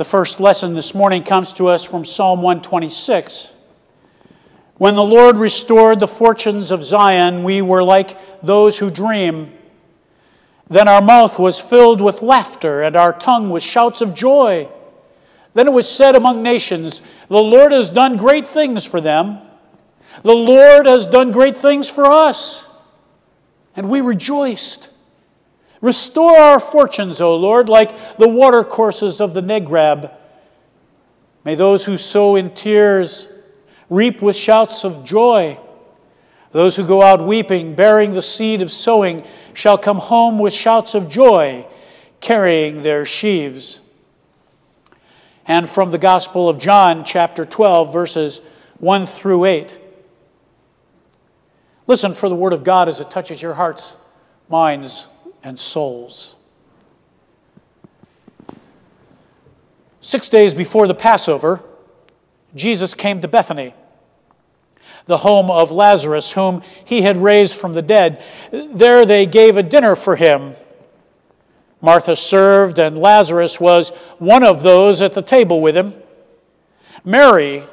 The first lesson this morning comes to us from Psalm 126. When the Lord restored the fortunes of Zion, we were like those who dream. Then our mouth was filled with laughter, and our tongue with shouts of joy. Then it was said among nations, The Lord has done great things for them. The Lord has done great things for us. And we rejoiced. Restore our fortunes, O Lord, like the watercourses of the Negev. May those who sow in tears reap with shouts of joy. Those who go out weeping, bearing the seed of sowing, shall come home with shouts of joy, carrying their sheaves. And from the Gospel of John, chapter 12, verses 1 through 8. Listen for the Word of God as it touches your hearts, minds, and souls. Six days before the Passover, Jesus came to Bethany, the home of Lazarus, whom he had raised from the dead. There they gave a dinner for him. Martha served, and Lazarus was one of those at the table with him. Mary,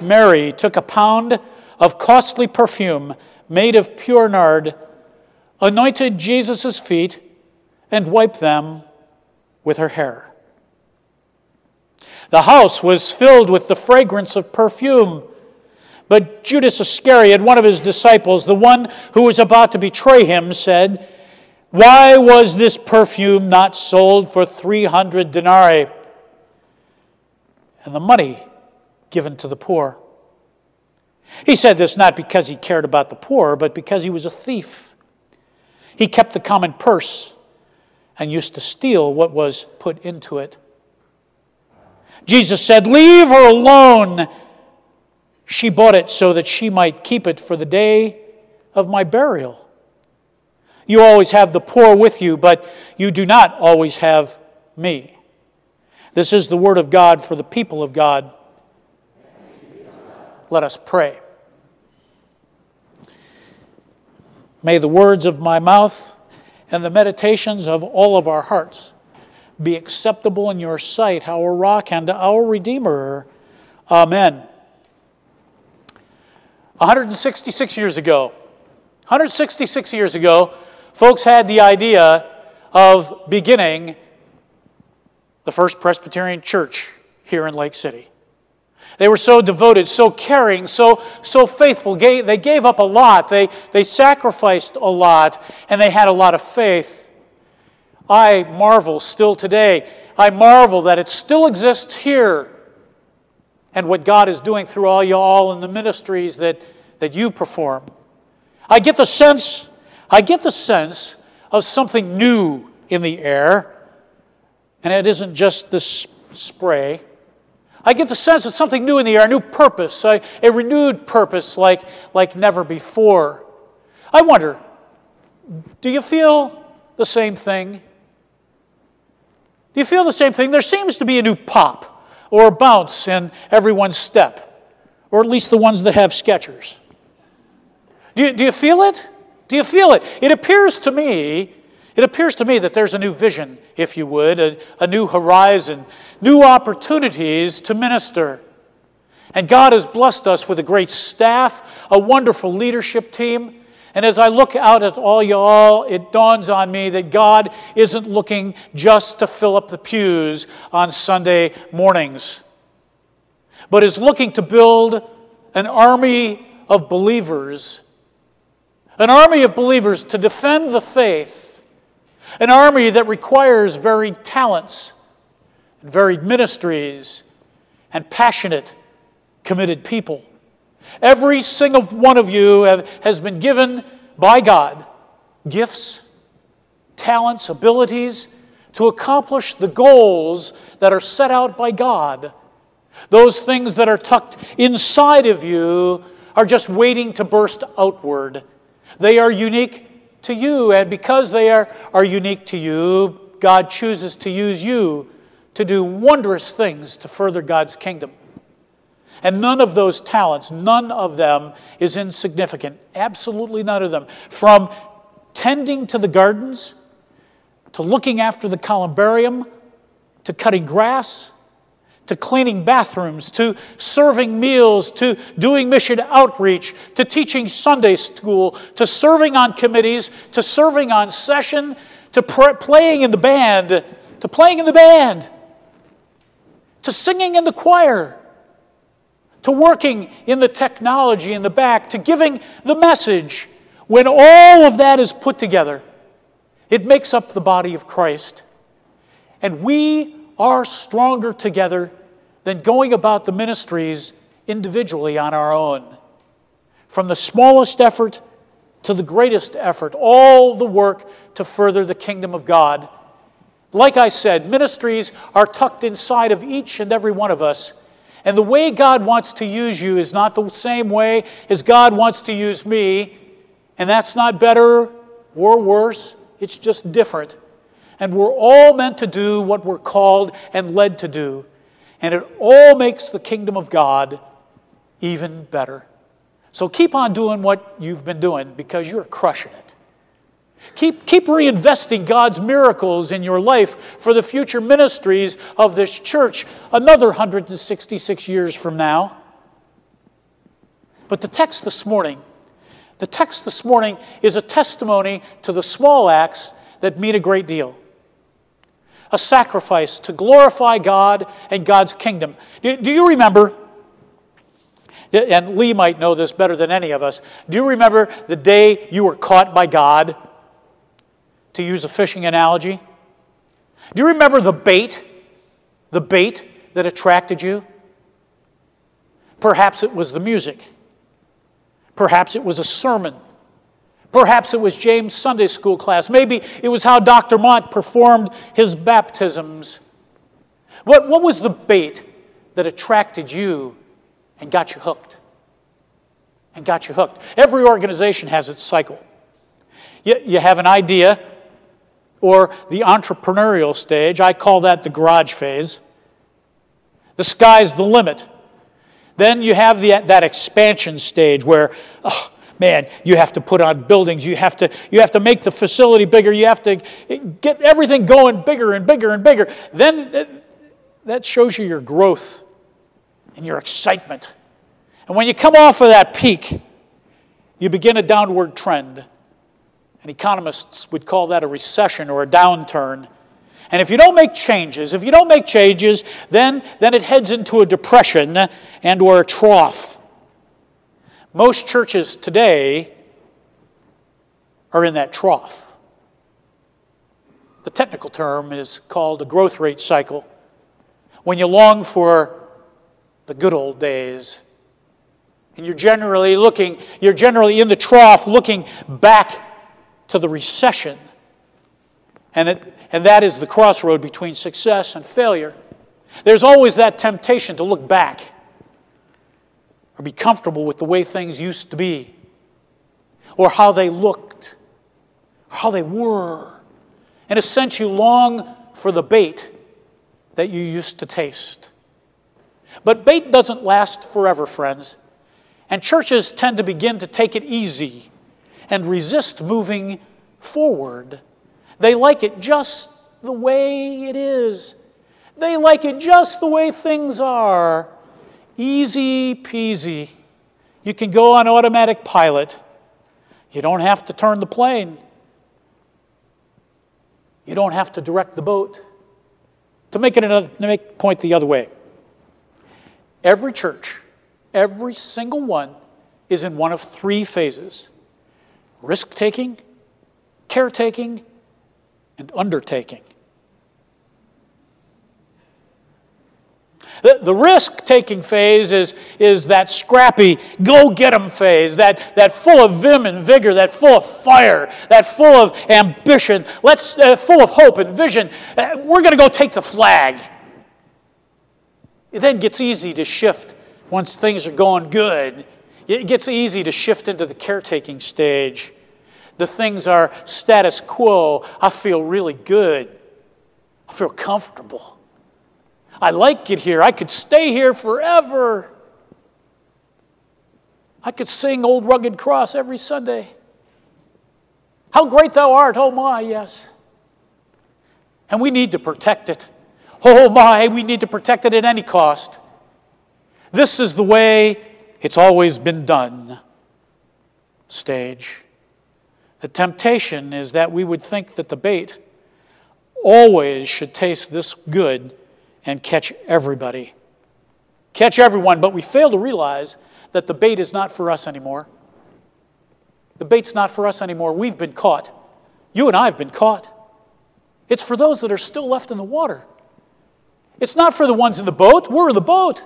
Mary took a pound of costly perfume made of pure nard, anointed Jesus' feet, and wiped them with her hair. The house was filled with the fragrance of perfume. But Judas Iscariot, one of his disciples, the one who was about to betray him, said, Why was this perfume not sold for 300 denarii and the money given to the poor? He said this not because he cared about the poor, but because he was a thief. He kept the common purse and used to steal what was put into it. Jesus said, Leave her alone. She bought it so that she might keep it for the day of my burial. You always have the poor with you, but you do not always have me. This is the word of God for the people of God. Let us pray. May the words of my mouth and the meditations of all of our hearts be acceptable in your sight, our rock and our redeemer. Amen. 166 years ago, 166 years ago, folks had the idea of beginning the First Presbyterian Church here in Lake City. They were so devoted, so caring, so, so faithful. They gave up a lot. They, they sacrificed a lot, and they had a lot of faith. I marvel still today. I marvel that it still exists here and what God is doing through all y'all in the ministries that, that you perform. I get the sense, I get the sense of something new in the air, and it isn't just this spray. I get the sense of something new in the air, a new purpose, a, a renewed purpose like, like never before. I wonder, do you feel the same thing? Do you feel the same thing? There seems to be a new pop or a bounce in everyone's step, or at least the ones that have Skechers. Do you, do you feel it? Do you feel it? It appears to me it appears to me that there's a new vision, if you would, a, a new horizon, new opportunities to minister. And God has blessed us with a great staff, a wonderful leadership team. And as I look out at all y'all, it dawns on me that God isn't looking just to fill up the pews on Sunday mornings, but is looking to build an army of believers, an army of believers to defend the faith an army that requires varied talents, and varied ministries, and passionate, committed people. Every single one of you have, has been given by God gifts, talents, abilities to accomplish the goals that are set out by God. Those things that are tucked inside of you are just waiting to burst outward. They are unique to you, and because they are, are unique to you, God chooses to use you to do wondrous things to further God's kingdom. And none of those talents, none of them is insignificant. Absolutely none of them. From tending to the gardens, to looking after the columbarium, to cutting grass, to cleaning bathrooms, to serving meals, to doing mission outreach, to teaching Sunday school, to serving on committees, to serving on session, to playing in the band, to playing in the band, to singing in the choir, to working in the technology in the back, to giving the message. When all of that is put together, it makes up the body of Christ. And we are stronger together than going about the ministries individually on our own. From the smallest effort to the greatest effort, all the work to further the kingdom of God. Like I said, ministries are tucked inside of each and every one of us. And the way God wants to use you is not the same way as God wants to use me. And that's not better or worse, it's just different. And we're all meant to do what we're called and led to do. And it all makes the kingdom of God even better. So keep on doing what you've been doing because you're crushing it. Keep, keep reinvesting God's miracles in your life for the future ministries of this church another 166 years from now. But the text this morning, the text this morning is a testimony to the small acts that mean a great deal a sacrifice to glorify God and God's kingdom. Do, do, you remember? And Lee might know this better than any of us. Do you remember the day you were caught by God? To use a fishing analogy. Do you remember the bait? The bait that attracted you? Perhaps it was the music. Perhaps it was a sermon. Perhaps it was James' Sunday school class. Maybe it was how Dr. Mont performed his baptisms. What, what was the bait that attracted you and got you hooked? And got you hooked. Every organization has its cycle. You, you have an idea or the entrepreneurial stage. I call that the garage phase. The sky's the limit. Then you have the, that expansion stage where, oh, man, you have to put on buildings, you have to, you have to make the facility bigger, you have to get everything going bigger and bigger and bigger. Then that shows you your growth and your excitement. And when you come off of that peak, you begin a downward trend. And economists would call that a recession or a downturn. And if you don't make changes, if you don't make changes, then, then it heads into a depression and or a trough. Most churches today are in that trough. The technical term is called a growth rate cycle. When you long for the good old days, and you're generally looking, you're generally in the trough looking back to the recession. And, it, and that is the crossroad between success and failure. There's always that temptation to look back or be comfortable with the way things used to be, or how they looked, how they were. In a sense, you long for the bait that you used to taste. But bait doesn't last forever, friends. And churches tend to begin to take it easy and resist moving forward. They like it just the way it is. They like it just the way things are. Easy peasy. You can go on automatic pilot. You don't have to turn the plane. You don't have to direct the boat. To make it another, to make point the other way, every church, every single one, is in one of three phases: risk taking, caretaking, and undertaking. The, the risk taking phase is, is that scrappy, go get 'em phase, that, that full of vim and vigor, that full of fire, that full of ambition, let's, uh, full of hope and vision. Uh, we're going to go take the flag. It then gets easy to shift once things are going good. It gets easy to shift into the caretaking stage. The things are status quo. I feel really good. I feel comfortable. I like it here. I could stay here forever. I could sing Old Rugged Cross every Sunday. How great thou art, oh my, yes. And we need to protect it. oh my, we need to protect it at any cost. This is the way it's always been done. Stage. The temptation is that we would think that the bait always should taste this good and catch everybody. Catch everyone, but we fail to realize that the bait is not for us anymore. The bait's not for us anymore. We've been caught. You and I have been caught. It's for those that are still left in the water. It's not for the ones in the boat. We're in the boat.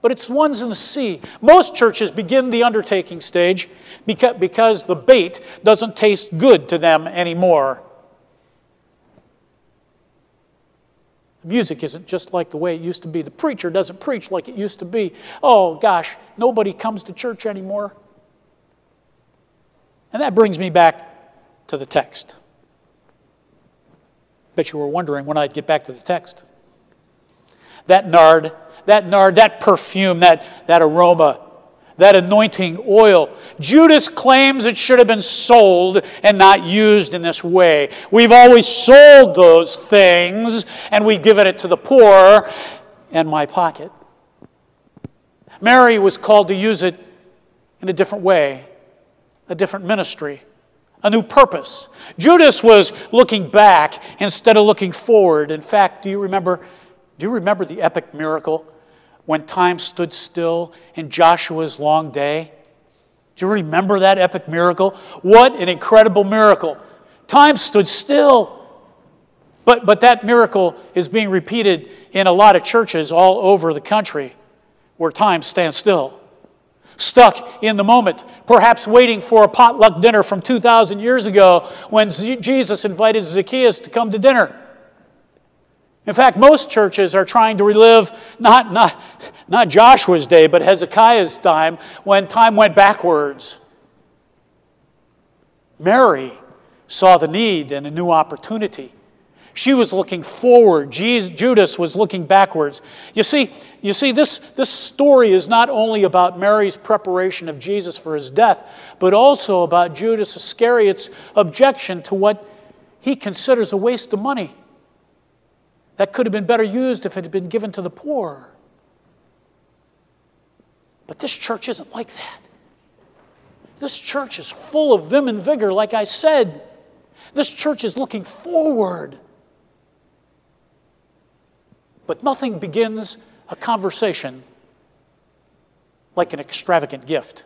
But it's ones in the sea. Most churches begin the undertaking stage because, because the bait doesn't taste good to them anymore. The music isn't just like the way it used to be. The preacher doesn't preach like it used to be. Oh, gosh, nobody comes to church anymore. And that brings me back to the text. Bet you were wondering when I'd get back to the text. That nard, that nard, that perfume, that, that aroma, that anointing oil. Judas claims it should have been sold and not used in this way. We've always sold those things and we've given it to the poor and my pocket. Mary was called to use it in a different way, a different ministry, a new purpose. Judas was looking back instead of looking forward. In fact, do you remember do you remember the epic miracle when time stood still in Joshua's long day? Do you remember that epic miracle? What an incredible miracle. Time stood still. But, but that miracle is being repeated in a lot of churches all over the country where time stands still. Stuck in the moment, perhaps waiting for a potluck dinner from 2,000 years ago when Jesus invited Zacchaeus to come to dinner. In fact, most churches are trying to relive not, not, not Joshua's day, but Hezekiah's time when time went backwards. Mary saw the need and a new opportunity. She was looking forward. Judas was looking backwards. You see, you see this, this story is not only about Mary's preparation of Jesus for his death, but also about Judas Iscariot's objection to what he considers a waste of money that could have been better used if it had been given to the poor. But this church isn't like that. This church is full of vim and vigor, like I said. This church is looking forward. But nothing begins a conversation like an extravagant gift.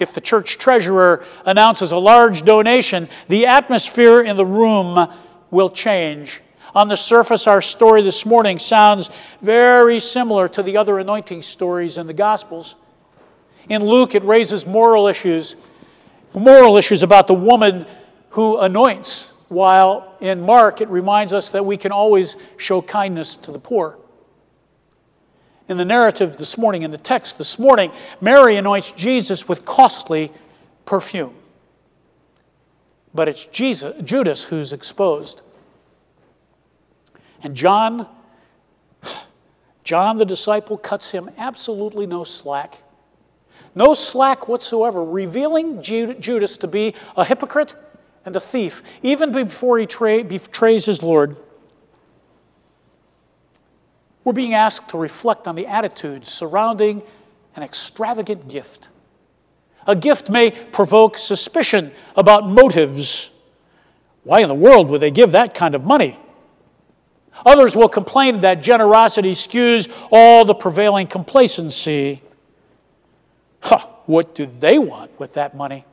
If the church treasurer announces a large donation, the atmosphere in the room will change on the surface, our story this morning sounds very similar to the other anointing stories in the Gospels. In Luke, it raises moral issues, moral issues about the woman who anoints, while in Mark, it reminds us that we can always show kindness to the poor. In the narrative this morning, in the text this morning, Mary anoints Jesus with costly perfume. But it's Jesus, Judas who's exposed. And John, John the disciple, cuts him absolutely no slack. No slack whatsoever, revealing Judas to be a hypocrite and a thief, even before he tra- betrays his Lord. We're being asked to reflect on the attitudes surrounding an extravagant gift. A gift may provoke suspicion about motives. Why in the world would they give that kind of money? Others will complain that generosity skews all the prevailing complacency. Huh, what do they want with that money?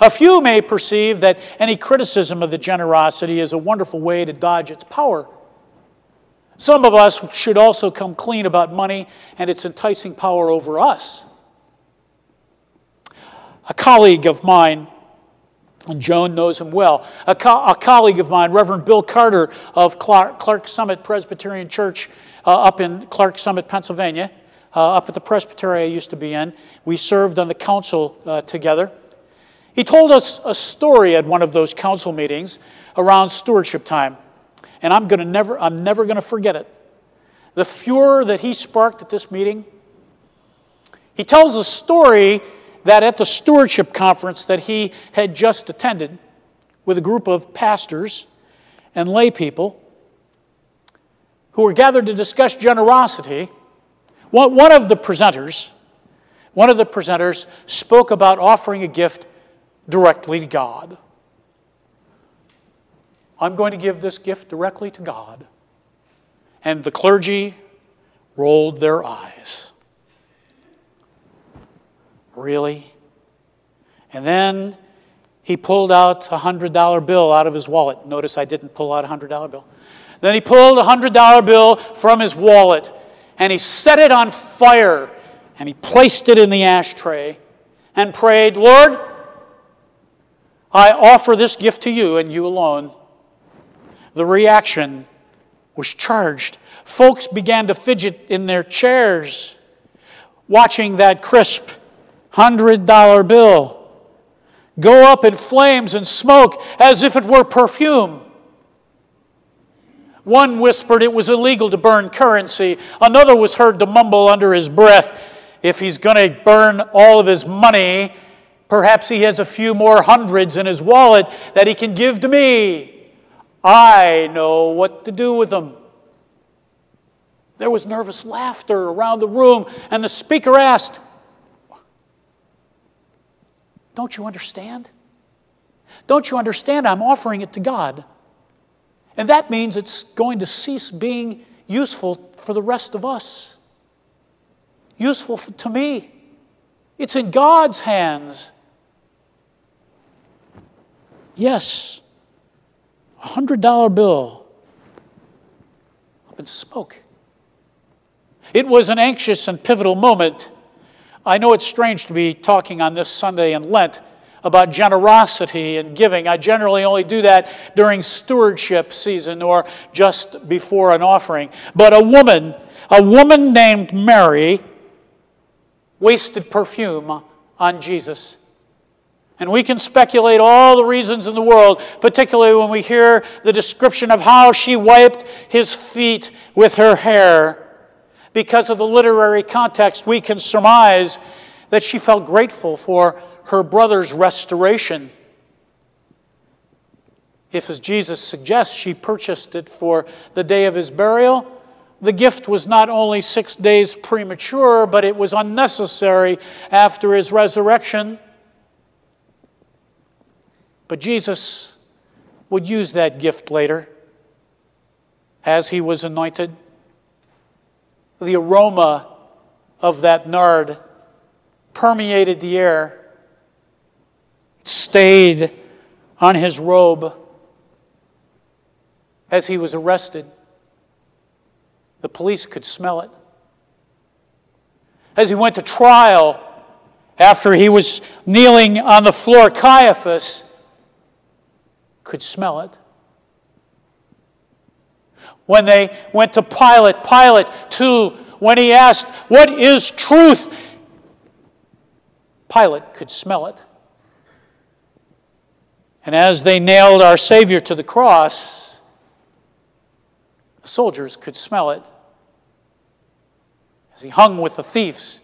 A few may perceive that any criticism of the generosity is a wonderful way to dodge its power. Some of us should also come clean about money and its enticing power over us. A colleague of mine and Joan knows him well. A, co- a, colleague of mine, Reverend Bill Carter of Clark, Clarks Summit Presbyterian Church uh, up in Clarks Summit, Pennsylvania, uh, up at the presbytery I used to be in. We served on the council uh, together. He told us a story at one of those council meetings around stewardship time, and I'm gonna never, I'm never going to forget it. The furor that he sparked at this meeting. He tells a story that at the stewardship conference that he had just attended with a group of pastors and lay people, who were gathered to discuss generosity, one of the presenters, one of the presenters spoke about offering a gift directly to God. I'm going to give this gift directly to God. And the clergy rolled their eyes. Really? And then he pulled out a $100 bill out of his wallet. Notice I didn't pull out a $100 bill. Then he pulled a $100 bill from his wallet and he set it on fire and he placed it in the ashtray and prayed, Lord, I offer this gift to you and you alone. The reaction was charged. Folks began to fidget in their chairs, watching that crisp $100 bill go up in flames and smoke as if it were perfume. One whispered it was illegal to burn currency. Another was heard to mumble under his breath, if he's going to burn all of his money, perhaps he has a few more hundreds in his wallet that he can give to me. I know what to do with them. There was nervous laughter around the room, and the speaker asked, Don't you understand? Don't you understand? I'm offering it to God. And that means it's going to cease being useful for the rest of us, useful to me. It's in God's hands. Yes, a $100 bill up in smoke. It was an anxious and pivotal moment. I know it's strange to be talking on this Sunday in Lent about generosity and giving. I generally only do that during stewardship season or just before an offering. But a woman, a woman named Mary, wasted perfume on Jesus. And we can speculate all the reasons in the world, particularly when we hear the description of how she wiped his feet with her hair. Because of the literary context, we can surmise that she felt grateful for her brother's restoration. If, as Jesus suggests, she purchased it for the day of his burial, the gift was not only six days premature, but it was unnecessary after his resurrection. But Jesus would use that gift later as he was anointed. The aroma of that nard permeated the air stayed on his robe as he was arrested. The police could smell it. As he went to trial, after he was kneeling on the floor, Caiaphas could smell it. When they went to Pilate, Pilate, too, when he asked, What is truth? Pilate could smell it. And as they nailed our Savior to the cross, the soldiers could smell it. As he hung with the thieves,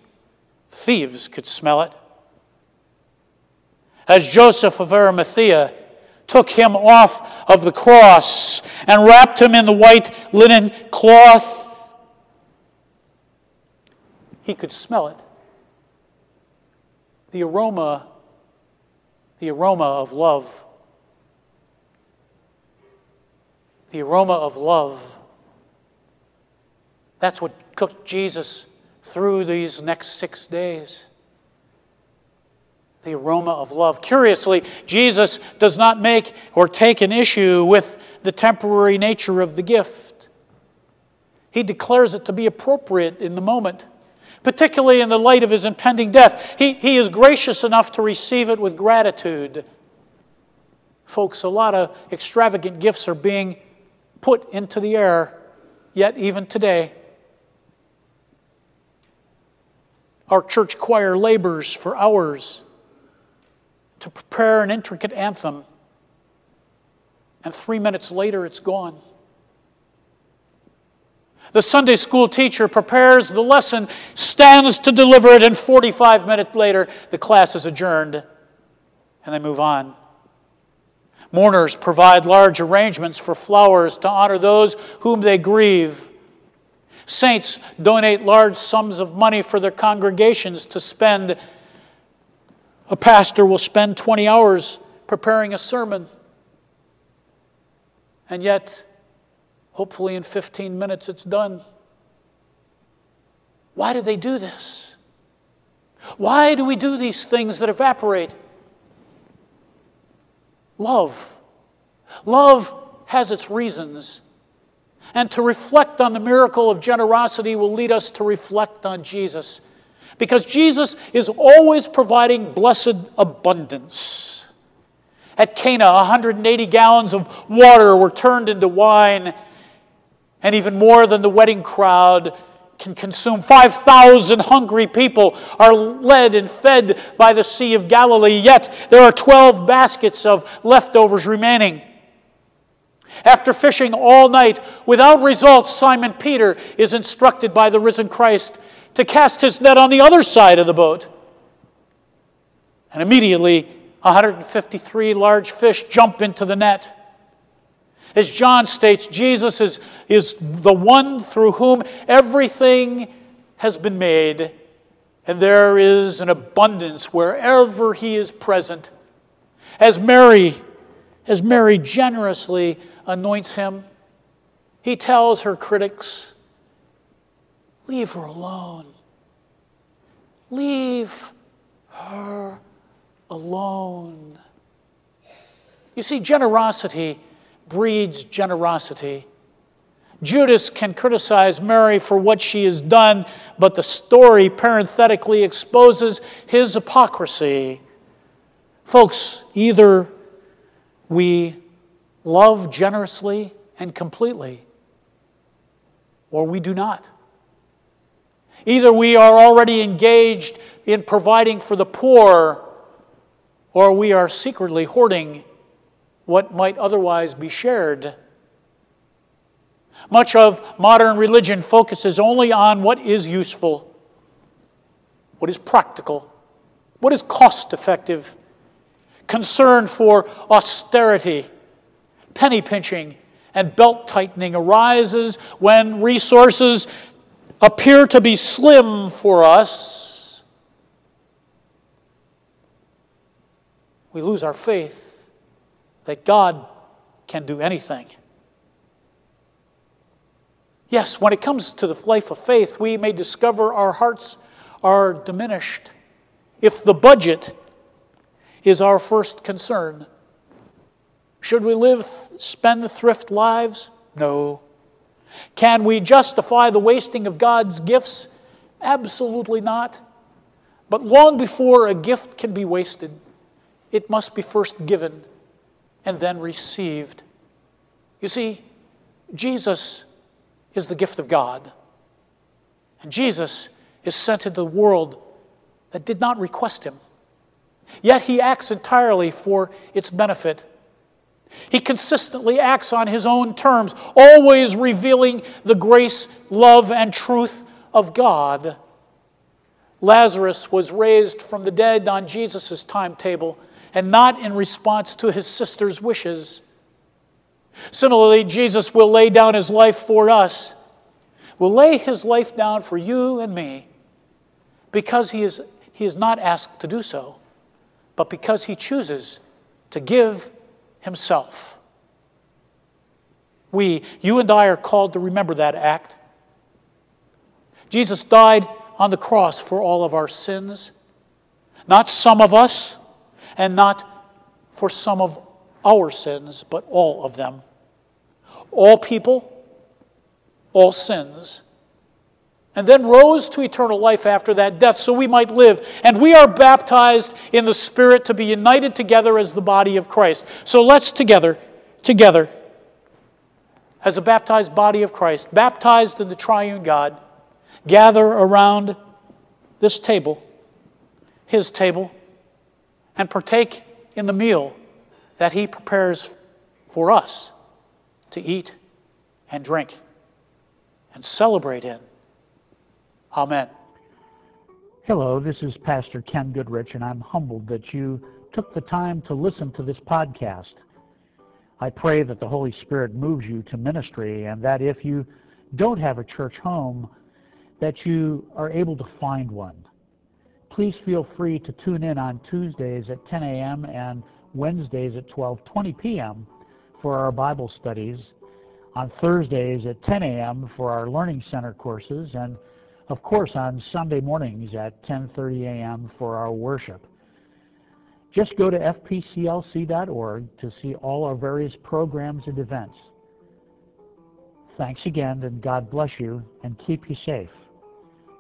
thieves could smell it. As Joseph of Arimathea took him off of the cross and wrapped him in the white linen cloth, he could smell it. The aroma, the aroma of love. the aroma of love. That's what cooked Jesus through these next six days. The aroma of love. Curiously, Jesus does not make or take an issue with the temporary nature of the gift. He declares it to be appropriate in the moment, particularly in the light of his impending death. He, he is gracious enough to receive it with gratitude. Folks, a lot of extravagant gifts are being put into the air yet, even today. Our church choir labors for hours to prepare an intricate anthem, and three minutes later it's gone. The Sunday school teacher prepares the lesson, stands to deliver it, and 45 minutes later the class is adjourned and they move on. Mourners provide large arrangements for flowers to honor those whom they grieve. Saints donate large sums of money for their congregations to spend. A pastor will spend 20 hours preparing a sermon. And yet, hopefully, in 15 minutes, it's done. Why do they do this? Why do we do these things that evaporate? Love. Love has its reasons. And to reflect on the miracle of generosity will lead us to reflect on Jesus. Because Jesus is always providing blessed abundance. At Cana, 180 gallons of water were turned into wine, and even more than the wedding crowd can consume. 5,000 hungry people are led and fed by the Sea of Galilee, yet there are 12 baskets of leftovers remaining. After fishing all night without results, Simon Peter is instructed by the risen Christ to cast his net on the other side of the boat. And immediately, 153 large fish jump into the net. As John states, Jesus is, is the one through whom everything has been made, and there is an abundance wherever he is present. As Mary, as Mary generously anoints him, he tells her critics, Leave her alone. Leave her alone. You see, generosity breeds generosity. Judas can criticize Mary for what she has done, but the story parenthetically exposes his hypocrisy. Folks, either we love generously and completely, or we do not. Either we are already engaged in providing for the poor, or we are secretly hoarding what might otherwise be shared. Much of modern religion focuses only on what is useful, what is practical, what is cost effective. Concern for austerity, penny pinching, and belt tightening arises when resources appear to be slim for us. We lose our faith that God can do anything. Yes, when it comes to the life of faith, we may discover our hearts are diminished if the budget is our first concern. Should we live spendthrift lives? No. Can we justify the wasting of God's gifts? Absolutely not. But long before a gift can be wasted, it must be first given and then received. You see, Jesus is the gift of God. And Jesus is sent into the world that did not request him. Yet he acts entirely for its benefit. He consistently acts on his own terms, always revealing the grace, love, and truth of God. Lazarus was raised from the dead on Jesus' timetable and not in response to his sister's wishes. Similarly, Jesus will lay down his life for us, will lay his life down for you and me because he is, he is not asked to do so, but because he chooses to give himself. We, you and I, are called to remember that act. Jesus died on the cross for all of our sins, not some of us, and not for some of our sins, but all of them. All people, all sins, and then rose to eternal life after that death so we might live. And we are baptized in the Spirit to be united together as the body of Christ. So let's together, together, as a baptized body of Christ, baptized in the triune God, gather around this table, his table, and partake in the meal that He prepares for us to eat and drink and celebrate in. Amen. Hello, this is Pastor Ken Goodrich, and I'm humbled that you took the time to listen to this podcast. I pray that the Holy Spirit moves you to ministry and that if you don't have a church home, that you are able to find one. Please feel free to tune in on Tuesdays at 10 a.m. and Wednesdays at 12:20 p.m. for our Bible studies, on Thursdays at 10 a.m. for our Learning Center courses, and of course on Sunday mornings at 10:30 a.m. for our worship. Just go to fpclc.org to see all our various programs and events. Thanks again, and God bless you and keep you safe.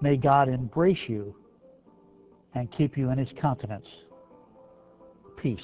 May God embrace you and keep you in his countenance. Peace.